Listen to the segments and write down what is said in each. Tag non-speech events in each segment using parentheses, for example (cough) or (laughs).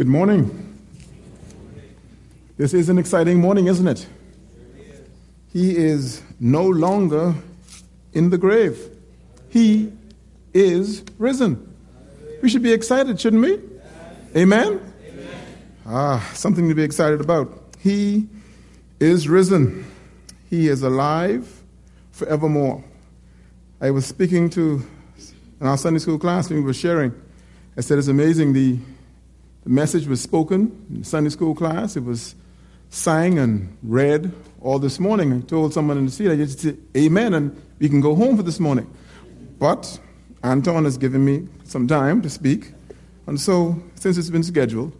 Good morning. This is an exciting morning, isn't it? He is no longer in the grave. He is risen. We should be excited, shouldn't we? Amen? Ah, something to be excited about. He is risen. He is alive forevermore. I was speaking to in our Sunday school class we were sharing. I said it's amazing the the message was spoken in Sunday school class. It was sang and read all this morning. I told someone in the seat, I just said, Amen, and we can go home for this morning. But Anton has given me some time to speak. And so, since it's been scheduled,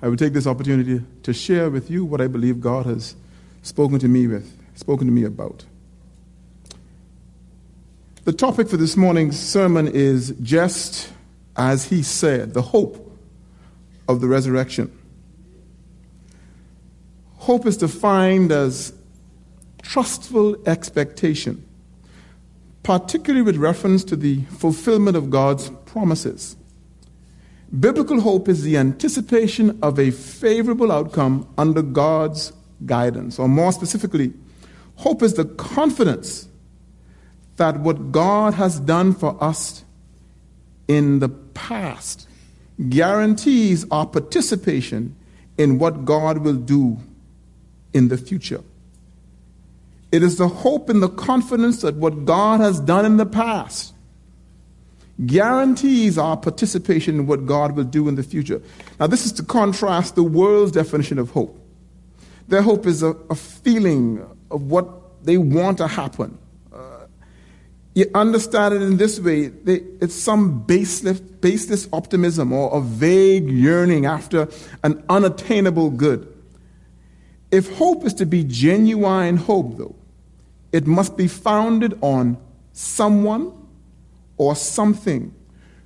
I will take this opportunity to share with you what I believe God has spoken to me with, spoken to me about. The topic for this morning's sermon is just as he said, the hope of the resurrection. Hope is defined as trustful expectation, particularly with reference to the fulfillment of God's promises. Biblical hope is the anticipation of a favorable outcome under God's guidance, or more specifically, hope is the confidence that what God has done for us in the past guarantees our participation in what God will do in the future. It is the hope and the confidence that what God has done in the past guarantees our participation in what God will do in the future. Now, this is to contrast the world's definition of hope. Their hope is a, a feeling of what they want to happen, you understand it in this way it's some baseless, baseless optimism or a vague yearning after an unattainable good. If hope is to be genuine hope, though, it must be founded on someone or something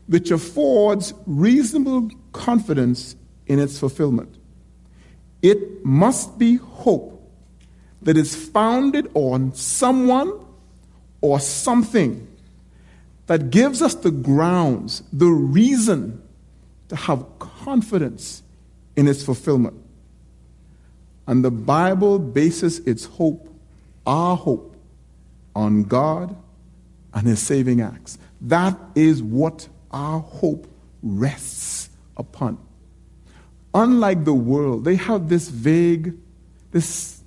which affords reasonable confidence in its fulfillment. It must be hope that is founded on someone or something that gives us the grounds, the reason to have confidence in its fulfillment. And the Bible bases its hope, our hope, on God and His saving acts. That is what our hope rests upon. Unlike the world, they have this vague, this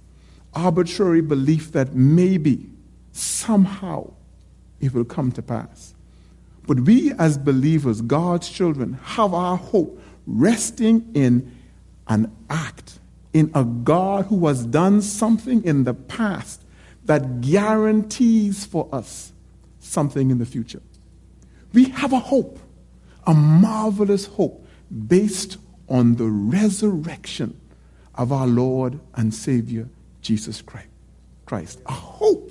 arbitrary belief that maybe somehow it will come to pass. But we, as believers, God's children, have our hope resting in an act, in a God who has done something in the past that guarantees for us something in the future. We have a hope, a marvelous hope based on the resurrection of our Lord and Savior Jesus Christ. A hope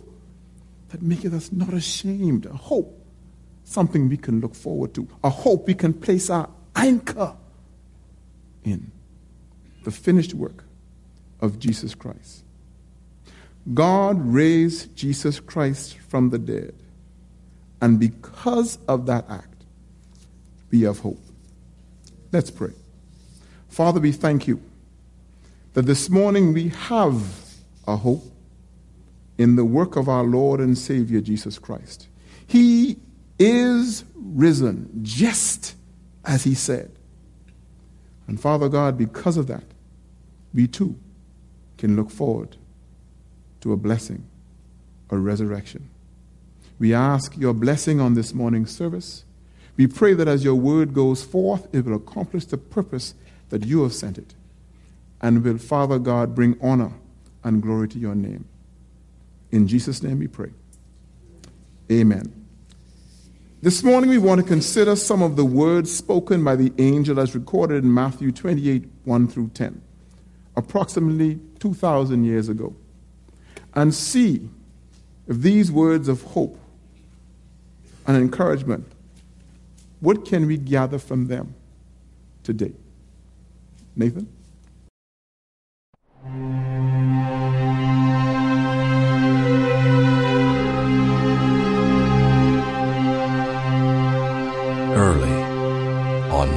that maketh us not ashamed, a hope, something we can look forward to, a hope we can place our anchor in the finished work of Jesus Christ. God raised Jesus Christ from the dead, and because of that act, we have hope. Let's pray. Father, we thank you that this morning we have a hope in the work of our Lord and Savior Jesus Christ. He is risen just as he said. And Father God, because of that, we too can look forward to a blessing, a resurrection. We ask your blessing on this morning's service. We pray that as your word goes forth, it will accomplish the purpose that you have sent it. And will, Father God, bring honor and glory to your name. In Jesus' name we pray. Amen. This morning we want to consider some of the words spoken by the angel as recorded in Matthew 28 1 through 10, approximately 2,000 years ago, and see if these words of hope and encouragement, what can we gather from them today? Nathan?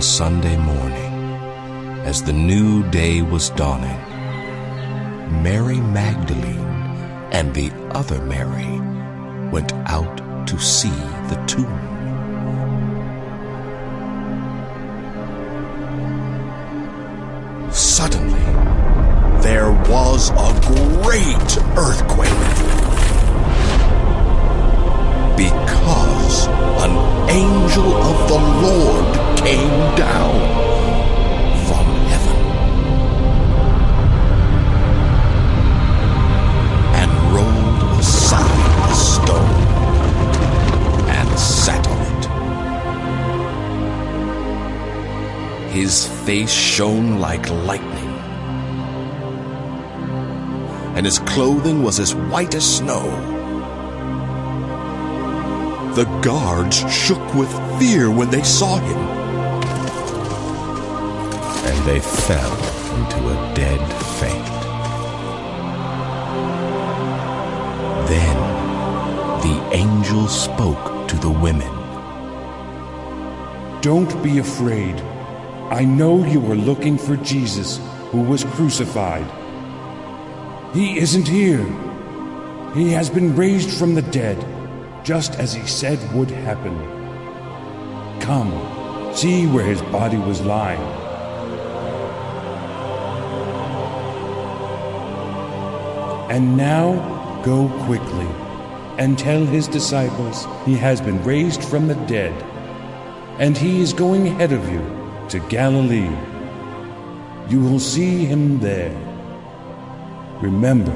Sunday morning, as the new day was dawning, Mary Magdalene and the other Mary went out to see the tomb. Suddenly, there was a great earthquake because an angel of the Lord came down from heaven and rolled aside the stone and sat on it. His face shone like lightning, and his clothing was as white as snow. The guards shook with fear when they saw him. And they fell into a dead faint. Then the angel spoke to the women. Don't be afraid. I know you are looking for Jesus, who was crucified. He isn't here. He has been raised from the dead, just as he said would happen. Come, see where his body was lying. And now go quickly and tell his disciples he has been raised from the dead, and he is going ahead of you to Galilee. You will see him there. Remember,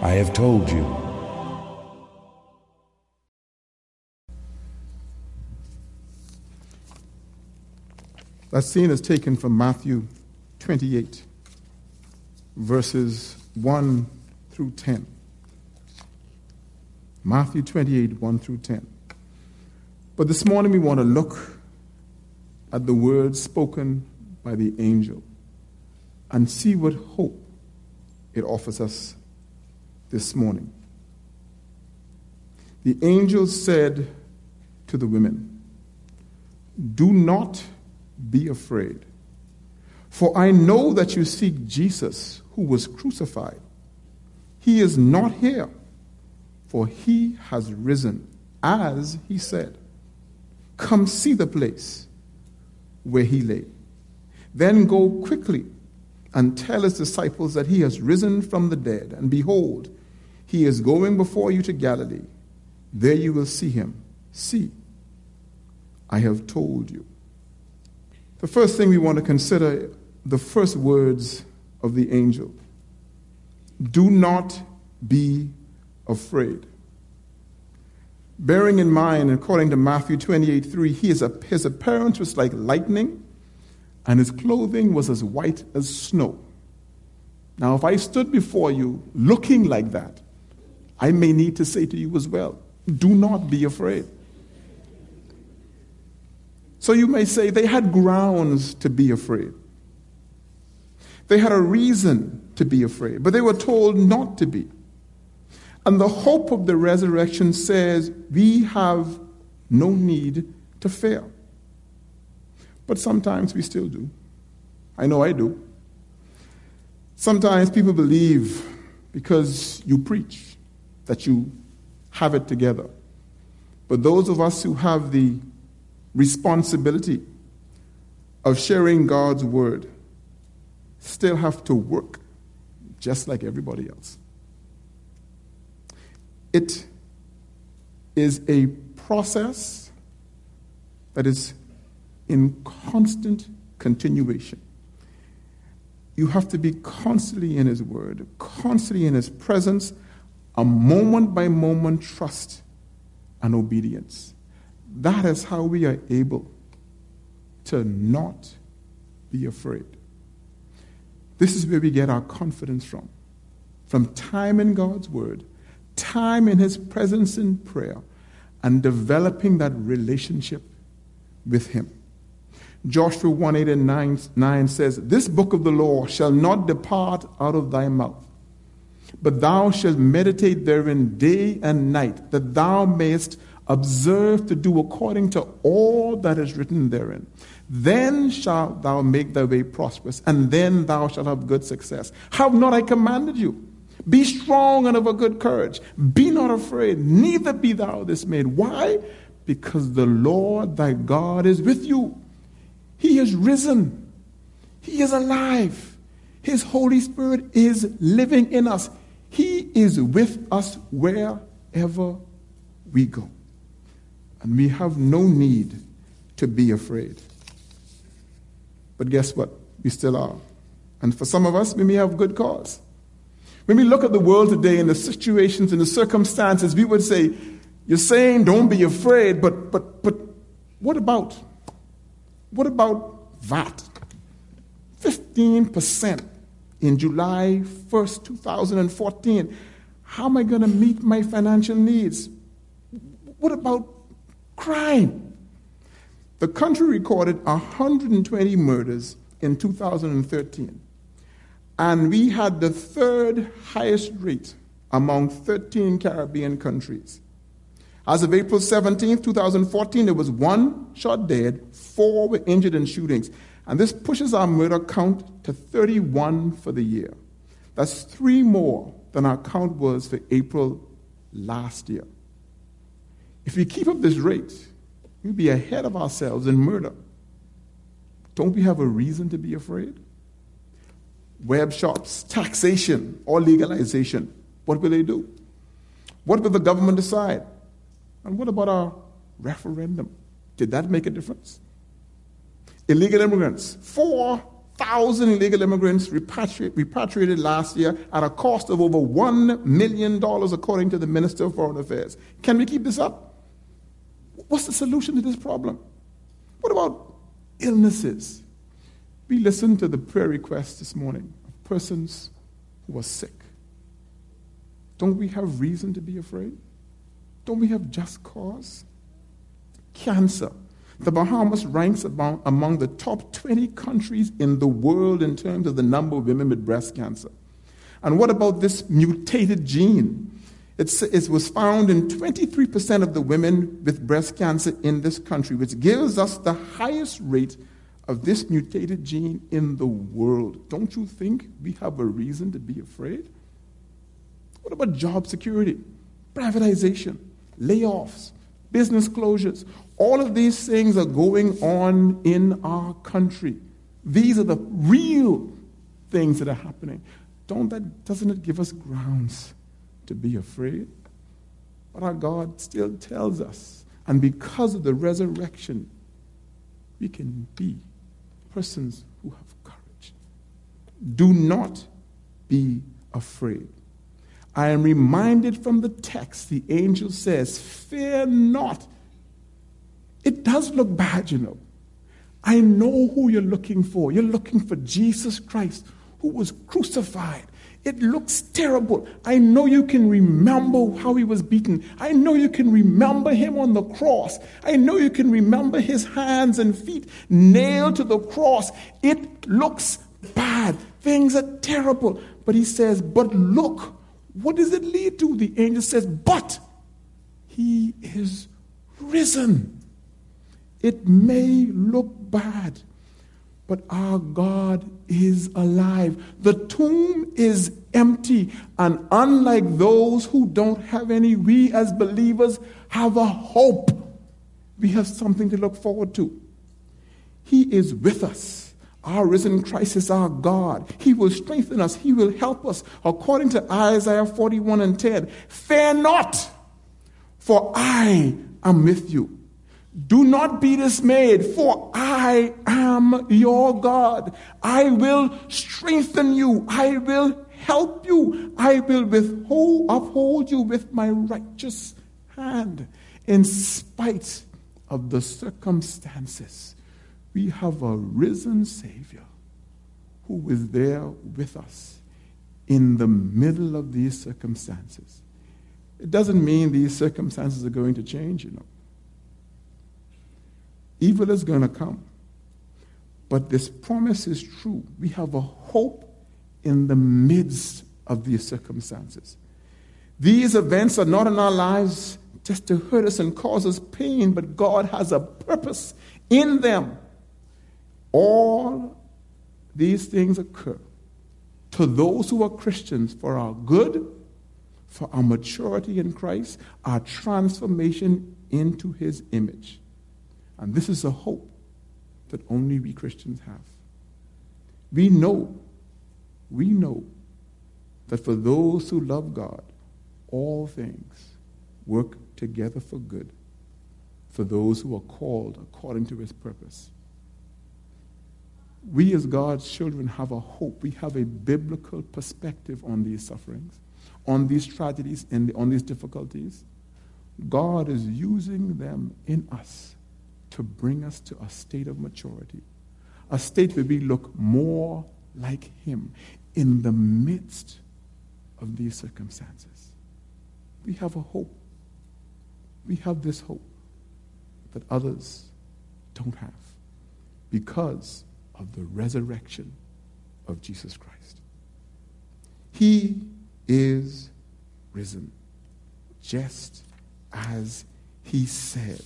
I have told you. That scene is taken from Matthew 28, verses 1 through 10. Matthew 28, 1 through 10. But this morning we want to look at the words spoken by the angel and see what hope it offers us this morning. The angel said to the women, Do not be afraid, for I know that you seek Jesus who was crucified. He is not here, for he has risen, as he said. Come see the place where he lay. Then go quickly and tell his disciples that he has risen from the dead, and behold, he is going before you to Galilee. There you will see him. See, I have told you. The first thing we want to consider the first words of the angel. Do not be afraid. Bearing in mind, according to Matthew 28 3, he is a, his appearance was like lightning, and his clothing was as white as snow. Now, if I stood before you looking like that, I may need to say to you as well do not be afraid. So you may say they had grounds to be afraid. They had a reason to be afraid, but they were told not to be. And the hope of the resurrection says we have no need to fear. But sometimes we still do. I know I do. Sometimes people believe because you preach that you have it together. But those of us who have the responsibility of sharing God's word still have to work just like everybody else. It is a process that is in constant continuation. You have to be constantly in His Word, constantly in His presence, a moment by moment trust and obedience. That is how we are able to not be afraid. This is where we get our confidence from. From time in God's Word, time in His presence in prayer, and developing that relationship with Him. Joshua 1 8 and 9, 9 says, This book of the law shall not depart out of thy mouth, but thou shalt meditate therein day and night, that thou mayest observe to do according to all that is written therein. Then shalt thou make thy way prosperous, and then thou shalt have good success. Have not I commanded you? Be strong and of a good courage. Be not afraid, neither be thou dismayed. Why? Because the Lord thy God is with you. He is risen, He is alive. His Holy Spirit is living in us. He is with us wherever we go. And we have no need to be afraid. But guess what? We still are. And for some of us, we may have good cause. When we look at the world today and the situations and the circumstances, we would say, You're saying don't be afraid, but, but, but what about? What about that? 15% in July 1st, 2014. How am I going to meet my financial needs? What about crime? The country recorded 120 murders in 2013, and we had the third highest rate among 13 Caribbean countries. As of April 17, 2014, there was one shot dead, four were injured in shootings. And this pushes our murder count to 31 for the year. That's three more than our count was for April last year. If we keep up this rate, we'll be ahead of ourselves in murder. Don't we have a reason to be afraid? Web shops, taxation, or legalization. What will they do? What will the government decide? And what about our referendum? Did that make a difference? illegal immigrants. 4,000 illegal immigrants repatriated last year at a cost of over $1 million, according to the Minister of Foreign Affairs. Can we keep this up? What's the solution to this problem? What about illnesses? We listened to the prayer requests this morning of persons who are sick. Don't we have reason to be afraid? Don't we have just cause? Cancer. The Bahamas ranks among the top 20 countries in the world in terms of the number of women with breast cancer. And what about this mutated gene? It's, it was found in 23% of the women with breast cancer in this country, which gives us the highest rate of this mutated gene in the world. Don't you think we have a reason to be afraid? What about job security, privatization, layoffs, business closures? All of these things are going on in our country. These are the real things that are happening. Don't that, doesn't it give us grounds to be afraid? But our God still tells us, and because of the resurrection, we can be persons who have courage. Do not be afraid. I am reminded from the text, the angel says, Fear not. It does look bad, you know. I know who you're looking for. You're looking for Jesus Christ, who was crucified. It looks terrible. I know you can remember how he was beaten. I know you can remember him on the cross. I know you can remember his hands and feet nailed to the cross. It looks bad. Things are terrible. But he says, But look, what does it lead to? The angel says, But he is risen. It may look bad, but our God is alive. The tomb is empty, and unlike those who don't have any, we as believers have a hope. We have something to look forward to. He is with us. Our risen Christ is our God. He will strengthen us. He will help us. According to Isaiah 41 and 10, fear not, for I am with you. Do not be dismayed, for I am your God. I will strengthen you. I will help you. I will withhold, uphold you with my righteous hand. In spite of the circumstances, we have a risen Savior who is there with us in the middle of these circumstances. It doesn't mean these circumstances are going to change, you know. Evil is going to come. But this promise is true. We have a hope in the midst of these circumstances. These events are not in our lives just to hurt us and cause us pain, but God has a purpose in them. All these things occur to those who are Christians for our good, for our maturity in Christ, our transformation into his image. And this is a hope that only we Christians have. We know, we know that for those who love God, all things work together for good for those who are called according to his purpose. We, as God's children, have a hope. We have a biblical perspective on these sufferings, on these tragedies, and on these difficulties. God is using them in us to bring us to a state of maturity, a state where we look more like Him in the midst of these circumstances. We have a hope. We have this hope that others don't have because of the resurrection of Jesus Christ. He is risen, just as he said.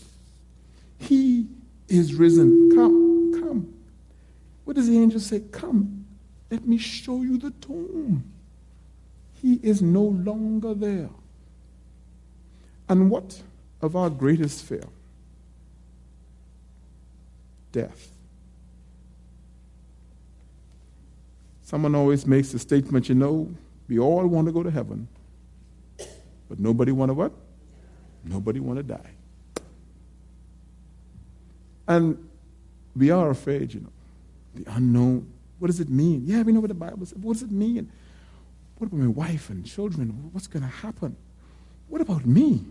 He is risen. Come, come. What does the angel say? Come, let me show you the tomb. He is no longer there. And what of our greatest fear? Death. Someone always makes the statement, you know, we all want to go to heaven, but nobody want to what? Nobody want to die. And we are afraid, you know, the unknown. What does it mean? Yeah, we know what the Bible says. What does it mean? What about my wife and children? What's going to happen? What about me?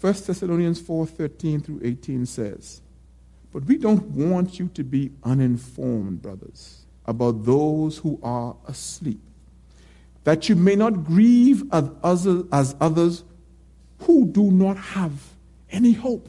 1 Thessalonians 4 13 through 18 says, But we don't want you to be uninformed, brothers, about those who are asleep, that you may not grieve as others who do not have any hope.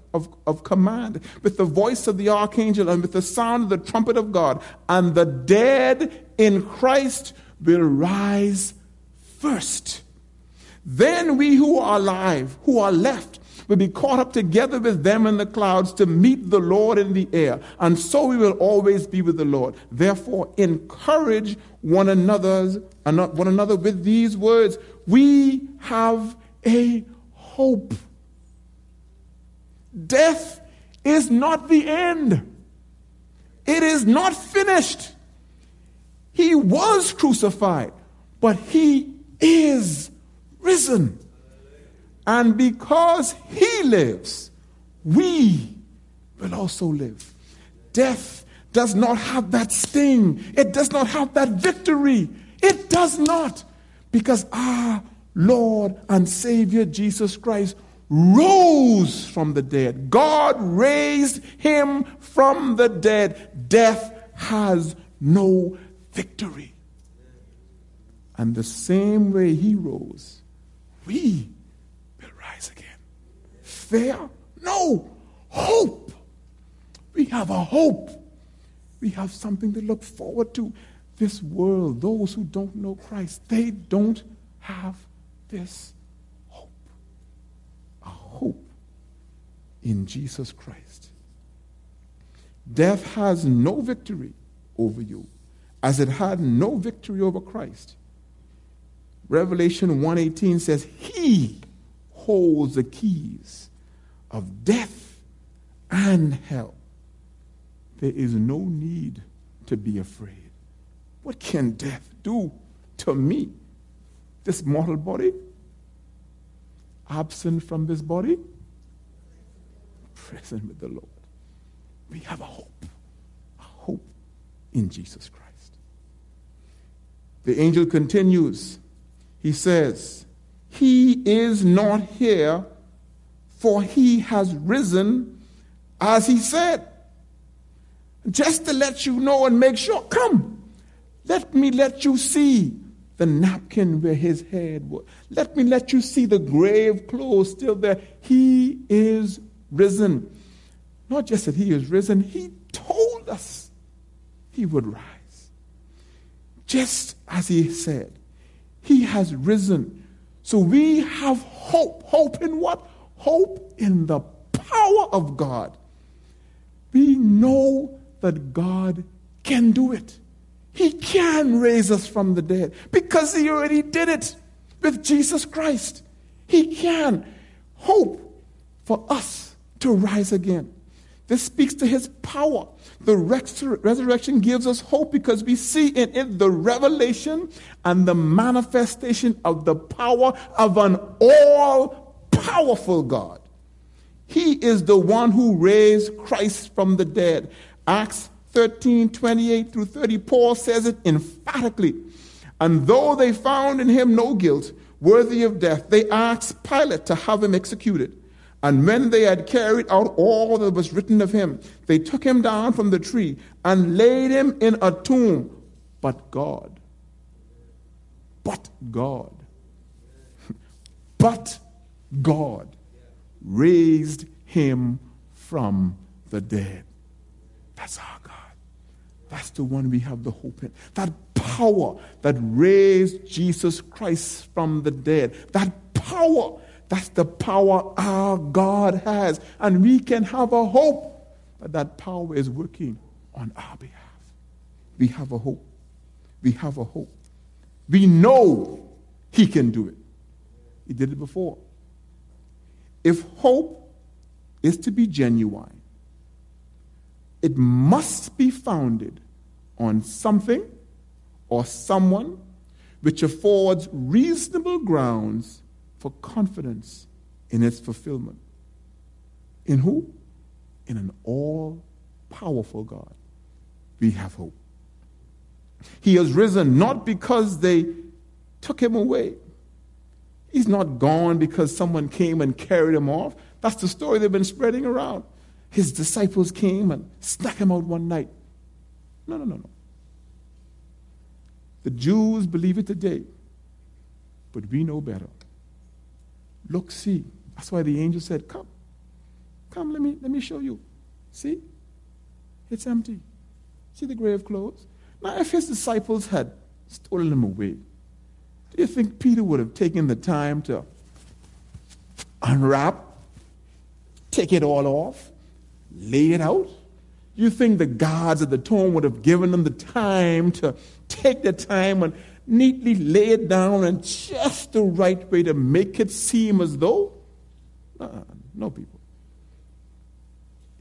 of, of command, with the voice of the archangel, and with the sound of the trumpet of God. And the dead in Christ will rise first. Then we who are alive, who are left, will be caught up together with them in the clouds to meet the Lord in the air. And so we will always be with the Lord. Therefore, encourage one another, one another with these words. We have a hope. Death is not the end. It is not finished. He was crucified, but he is risen. And because he lives, we will also live. Death does not have that sting, it does not have that victory. It does not. Because our Lord and Savior Jesus Christ rose from the dead. God raised him from the dead. Death has no victory. And the same way he rose, we will rise again. fear? No. Hope. We have a hope. We have something to look forward to. This world, those who don't know Christ, they don't have this hope in Jesus Christ. Death has no victory over you as it had no victory over Christ. Revelation 1:18 says he holds the keys of death and hell, there is no need to be afraid. What can death do to me? This mortal body? Absent from this body? Present with the Lord. We have a hope, a hope in Jesus Christ. The angel continues. He says, He is not here for he has risen as he said. Just to let you know and make sure, come, Let me let you see the napkin where his head was. Let me let you see the grave clothes still there. He is risen. Not just that he is risen, he told us he would rise. Just as he said, he has risen. So we have hope. Hope in what? Hope in the power of God. We know that God can do it. He can raise us from the dead because He already did it with Jesus Christ. He can. Hope for us to rise again. This speaks to His power. The resurrection gives us hope because we see in it the revelation and the manifestation of the power of an all powerful God. He is the one who raised Christ from the dead. Acts 13, 28 through 30, Paul says it emphatically. And though they found in him no guilt worthy of death, they asked Pilate to have him executed. And when they had carried out all that was written of him, they took him down from the tree and laid him in a tomb. But God, but God, (laughs) but God raised him from the dead. That's our. That's the one we have the hope in. That power that raised Jesus Christ from the dead. That power, that's the power our God has. And we can have a hope that that power is working on our behalf. We have a hope. We have a hope. We know He can do it. He did it before. If hope is to be genuine, it must be founded on something or someone which affords reasonable grounds for confidence in its fulfillment. In who? In an all powerful God. We have hope. He has risen not because they took him away. He's not gone because someone came and carried him off. That's the story they've been spreading around. His disciples came and snuck him out one night. No, no, no, no. The Jews believe it today, but we know better. Look, see. That's why the angel said, Come, come, let me, let me show you. See? It's empty. See the grave clothes? Now, if his disciples had stolen them away, do you think Peter would have taken the time to unwrap, take it all off, lay it out? You think the gods of the tomb would have given them the time to take the time and neatly lay it down in just the right way to make it seem as though? Uh, no, people.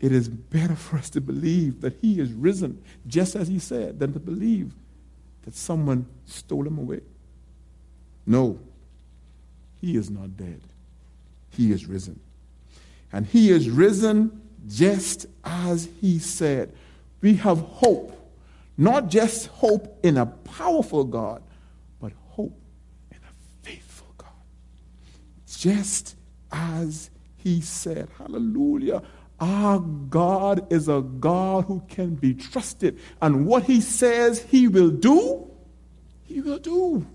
It is better for us to believe that he is risen, just as he said, than to believe that someone stole him away. No, he is not dead. He is risen. And he is risen just as he said. We have hope, not just hope in a powerful God, but hope in a faithful God. Just as he said. Hallelujah. Our God is a God who can be trusted. And what he says he will do, he will do.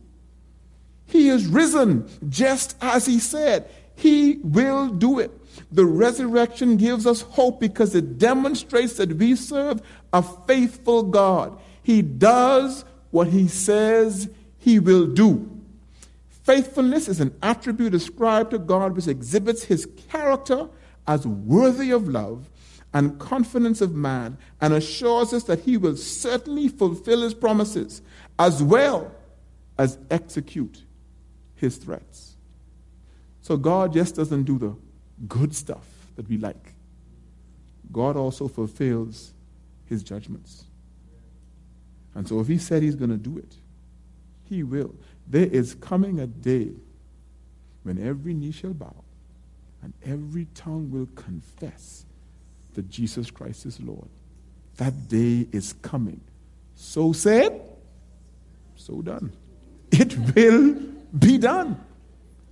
He is risen just as he said. He will do it. The resurrection gives us hope because it demonstrates that we serve a faithful God. He does what he says he will do. Faithfulness is an attribute ascribed to God which exhibits his character as worthy of love and confidence of man and assures us that he will certainly fulfill his promises as well as execute his threats. So God just doesn't do the good stuff that we like. God also fulfills his judgments. And so if he said he's going to do it, he will. There is coming a day when every knee shall bow and every tongue will confess that Jesus Christ is Lord. That day is coming. So said, so done. It will be done.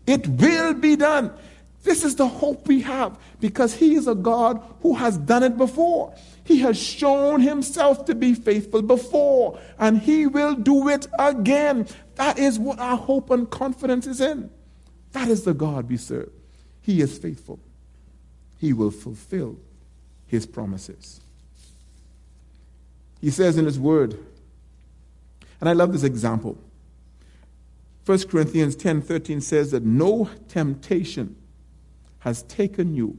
It will be done. This is the hope we have because He is a God who has done it before. He has shown Himself to be faithful before, and He will do it again. That is what our hope and confidence is in. That is the God we serve. He is faithful, He will fulfill His promises. He says in His Word, and I love this example. 1 Corinthians 10 13 says that no temptation has taken you,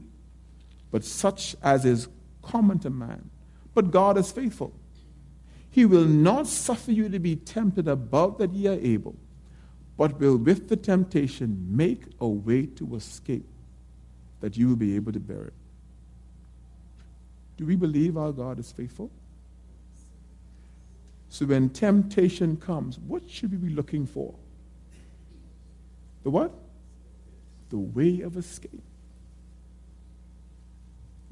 but such as is common to man. But God is faithful. He will not suffer you to be tempted above that ye are able, but will with the temptation make a way to escape, that you will be able to bear it. Do we believe our God is faithful? So when temptation comes, what should we be looking for? The what? The way of escape.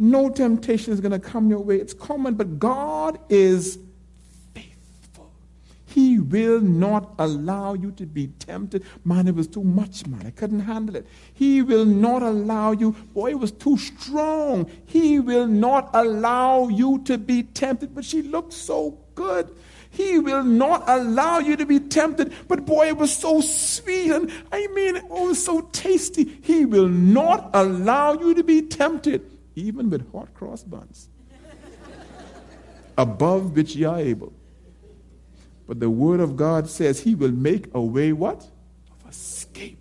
No temptation is going to come your way. It's common, but God is faithful. He will not allow you to be tempted. Man, it was too much, man. I couldn't handle it. He will not allow you. Boy, it was too strong. He will not allow you to be tempted. But she looked so good. He will not allow you to be tempted. But boy, it was so sweet. And I mean, was so tasty. He will not allow you to be tempted even with hot cross buns, above which ye are able. But the word of God says he will make a way what? Of escape.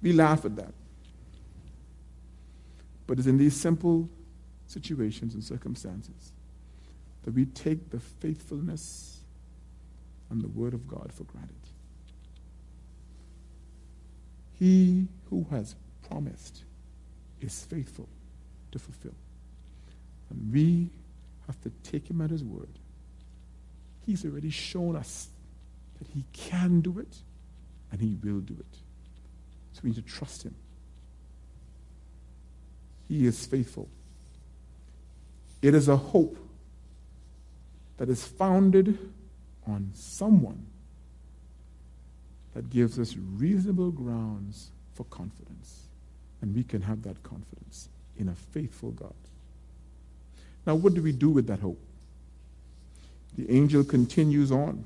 We laugh at that. But it's in these simple situations and circumstances that we take the faithfulness and the word of God for granted. He who has promised is faithful to fulfill. And we have to take him at his word. He's already shown us that he can do it and he will do it. So we need to trust him. He is faithful. It is a hope that is founded on someone that gives us reasonable grounds for confidence. And we can have that confidence in a faithful God. Now, what do we do with that hope? The angel continues on.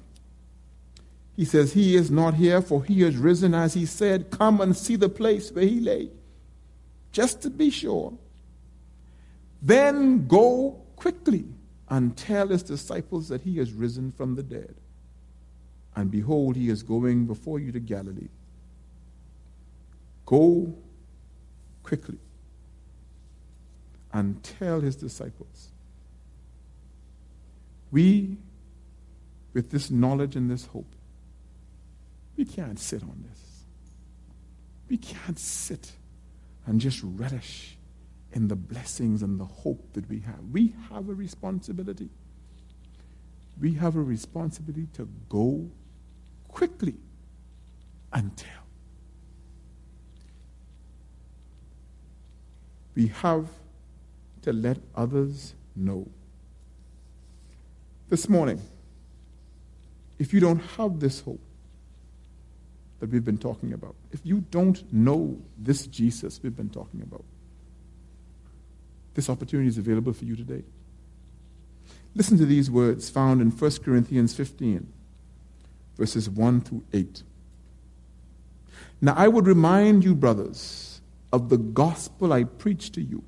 He says, He is not here, for he has risen as he said. Come and see the place where he lay, just to be sure. Then go quickly and tell his disciples that he has risen from the dead. And behold, he is going before you to Galilee. Go quickly and tell his disciples. We, with this knowledge and this hope, we can't sit on this. We can't sit and just relish in the blessings and the hope that we have. We have a responsibility. We have a responsibility to go quickly and tell. We have to let others know. This morning, if you don't have this hope that we've been talking about, if you don't know this Jesus we've been talking about, this opportunity is available for you today. Listen to these words found in 1 Corinthians 15, verses 1 through 8. Now, I would remind you, brothers, of the gospel I preached to you,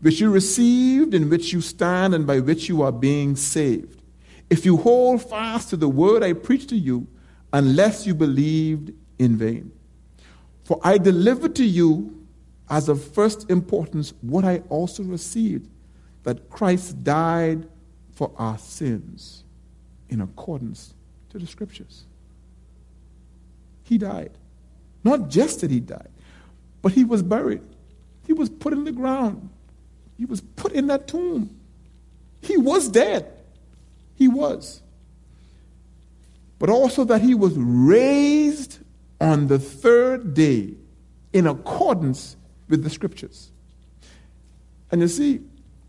which you received, in which you stand, and by which you are being saved. If you hold fast to the word I preached to you, unless you believed in vain. For I delivered to you as of first importance what I also received that Christ died for our sins in accordance to the scriptures. He died. Not just that he died, but he was buried. He was put in the ground. He was put in that tomb. He was dead. He was. But also that he was raised on the third day in accordance with the scriptures. And you see,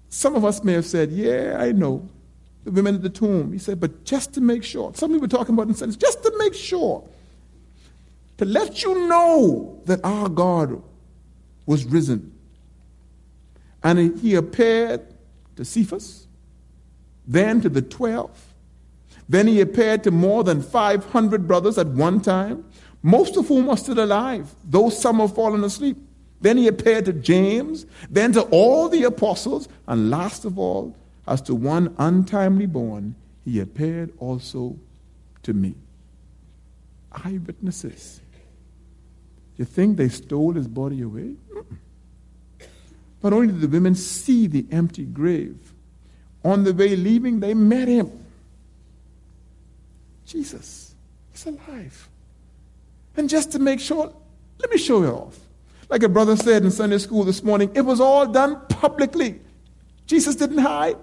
some of us may have said, Yeah, I know. The women at the tomb. He said, But just to make sure. Some people were talking about in sentence, just to make sure to let you know that our God was risen. And he appeared to Cephas, then to the twelve. Then he appeared to more than 500 brothers at one time, most of whom are still alive, though some have fallen asleep. Then he appeared to James, then to all the apostles, and last of all, as to one untimely born, he appeared also to me. Eyewitnesses. You think they stole his body away? Not only did the women see the empty grave, on the way leaving, they met him. Jesus, he's alive. And just to make sure, let me show you off. Like a brother said in Sunday school this morning, it was all done publicly. Jesus didn't hide.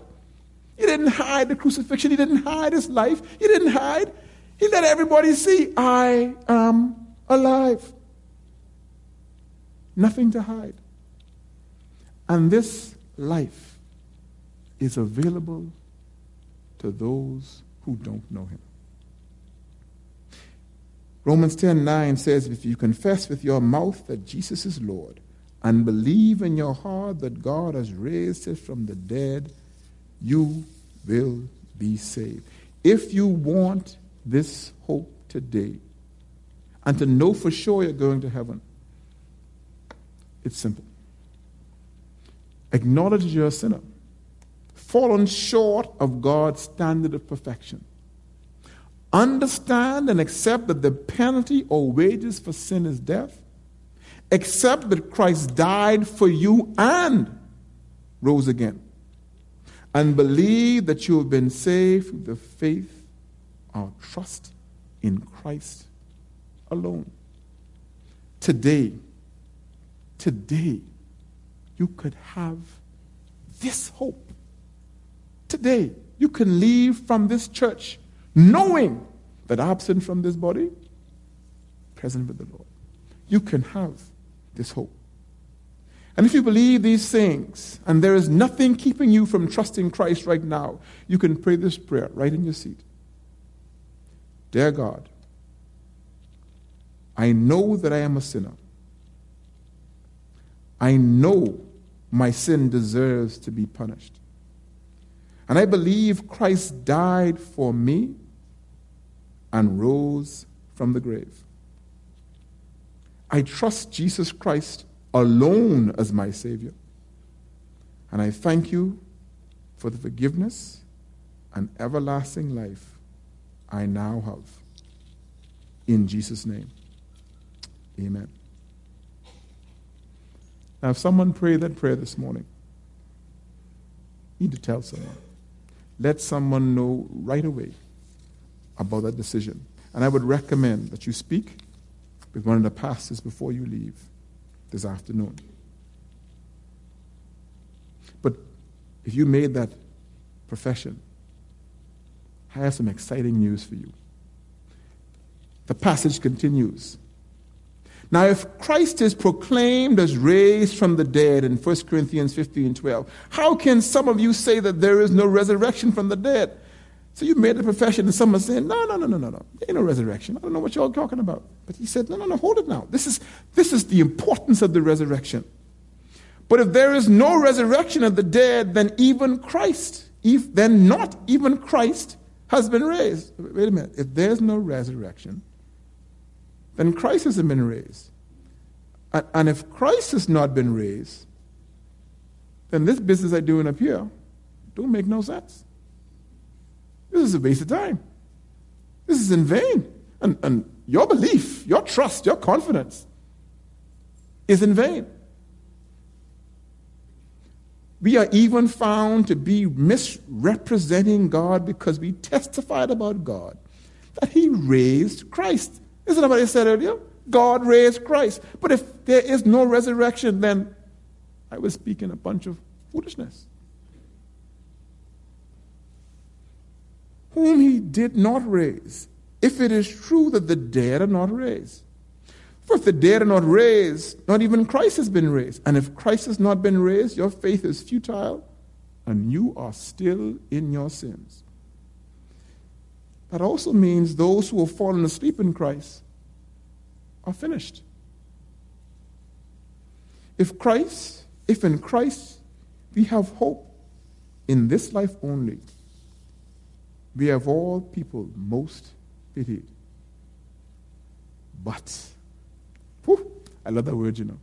He didn't hide the crucifixion. He didn't hide his life. He didn't hide. He let everybody see, I am alive. Nothing to hide. And this life is available to those who don't know him. Romans 10 9 says, If you confess with your mouth that Jesus is Lord and believe in your heart that God has raised him from the dead, you will be saved. If you want this hope today and to know for sure you're going to heaven, it's simple. Acknowledge you're a sinner, fallen short of God's standard of perfection. Understand and accept that the penalty or wages for sin is death. Accept that Christ died for you and rose again. And believe that you have been saved through the faith or trust in Christ alone. Today, today, you could have this hope. Today, you can leave from this church knowing that absent from this body, present with the Lord. You can have this hope. And if you believe these things, and there is nothing keeping you from trusting Christ right now, you can pray this prayer right in your seat. Dear God, I know that I am a sinner. I know my sin deserves to be punished. And I believe Christ died for me and rose from the grave. I trust Jesus Christ alone as my Savior. And I thank you for the forgiveness and everlasting life I now have. In Jesus' name, amen. Now, if someone prayed that prayer this morning, you need to tell someone. Let someone know right away about that decision. And I would recommend that you speak with one of the pastors before you leave this afternoon. But if you made that profession, I have some exciting news for you. The passage continues. Now, if Christ is proclaimed as raised from the dead in 1 Corinthians 15 12, how can some of you say that there is no resurrection from the dead? So you made a profession, and someone's saying, No, no, no, no, no, no. There ain't no resurrection. I don't know what you're talking about. But he said, No, no, no, hold it now. This is, this is the importance of the resurrection. But if there is no resurrection of the dead, then even Christ, if, then not even Christ has been raised. Wait a minute. If there's no resurrection, then Christ hasn't been raised. And, and if Christ has not been raised, then this business I'm doing up here don't make no sense. This is a waste of time. This is in vain. And, and your belief, your trust, your confidence is in vain. We are even found to be misrepresenting God because we testified about God that He raised Christ. Isn't that what I said earlier? God raised Christ. But if there is no resurrection, then I was speaking a bunch of foolishness. Whom he did not raise, if it is true that the dead are not raised. For if the dead are not raised, not even Christ has been raised. And if Christ has not been raised, your faith is futile, and you are still in your sins. That also means those who have fallen asleep in Christ are finished. If Christ, if in Christ we have hope in this life only, we have all people most pitied. But, whew, I love that word, you know.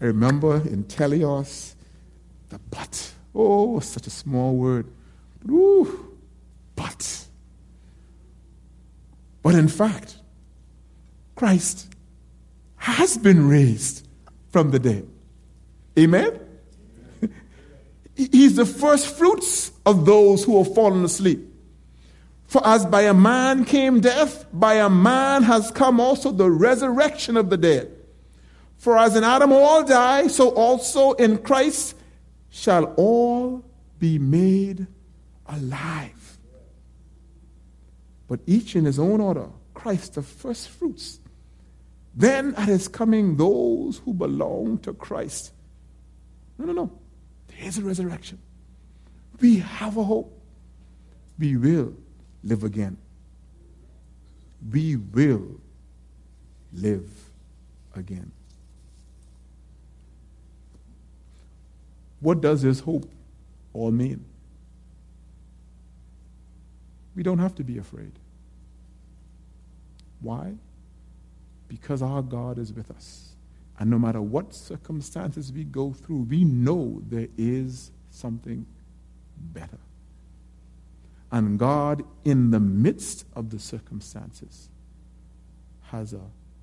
I remember in teleos, the but. Oh, such a small word. Ooh, but. But in fact, Christ has been raised from the dead. Amen? He's the first fruits of those who have fallen asleep. For as by a man came death, by a man has come also the resurrection of the dead. For as in Adam all die, so also in Christ shall all be made alive. But each in his own order Christ the first fruits. Then at his coming, those who belong to Christ. No, no, no. There's a resurrection. We have a hope. We will live again. We will live again. What does this hope all mean? We don't have to be afraid. Why? Because our God is with us. And no matter what circumstances we go through, we know there is something better. And God, in the midst of the circumstances, has a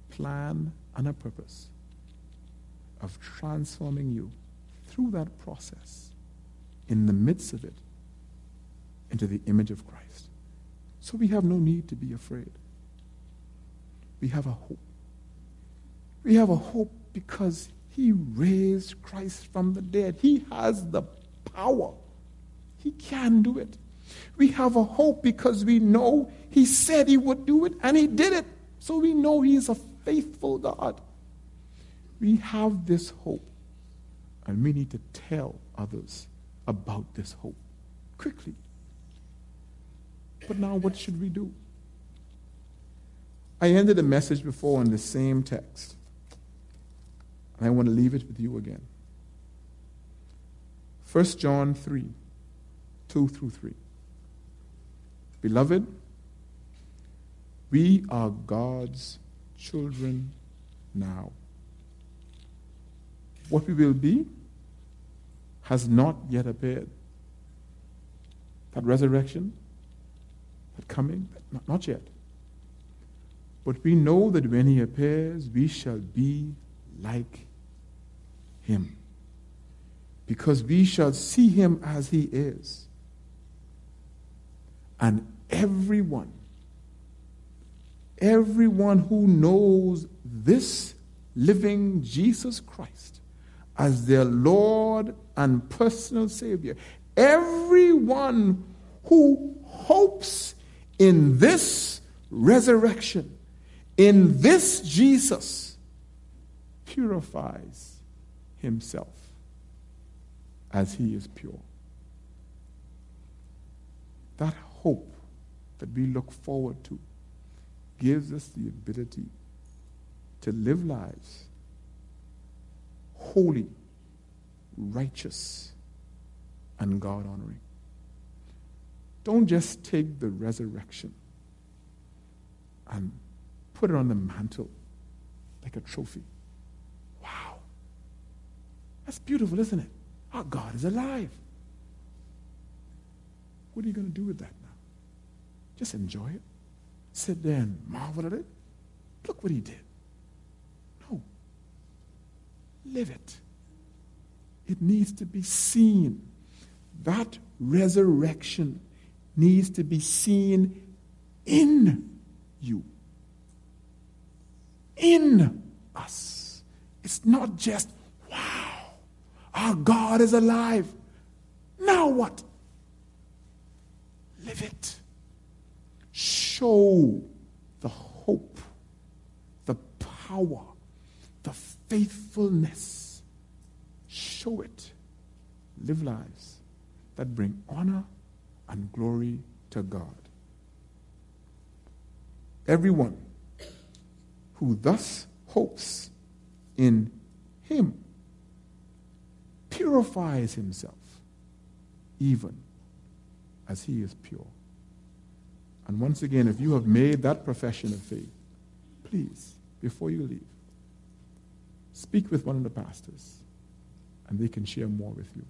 plan and a purpose of transforming you through that process, in the midst of it, into the image of Christ. So we have no need to be afraid. We have a hope. We have a hope because he raised Christ from the dead. He has the power. He can do it. We have a hope because we know He said He would do it and He did it. So we know He is a faithful God. We have this hope and we need to tell others about this hope quickly. But now, what should we do? I ended a message before in the same text. And I want to leave it with you again. 1 John 3 2 through 3. Beloved, we are God's children now. What we will be has not yet appeared. That resurrection, that coming, not, not yet. But we know that when he appears, we shall be like him. Because we shall see him as he is. And everyone, everyone who knows this living Jesus Christ as their Lord and personal Savior, everyone who hopes in this resurrection, in this Jesus, purifies himself as he is pure. That hope that we look forward to gives us the ability to live lives holy, righteous, and God honoring. Don't just take the resurrection and put it on the mantle like a trophy. Wow. That's beautiful, isn't it? Our God is alive. What are you going to do with that? Now? Just enjoy it. Sit there and marvel at it. Look what he did. No. Live it. It needs to be seen. That resurrection needs to be seen in you. In us. It's not just, wow, our God is alive. Now what? Live it show the hope, the power, the faithfulness. Show it. Live lives that bring honor and glory to God. Everyone who thus hopes in him purifies himself even as he is pure. And once again, if you have made that profession of faith, please, before you leave, speak with one of the pastors and they can share more with you.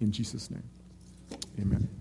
In Jesus' name, amen.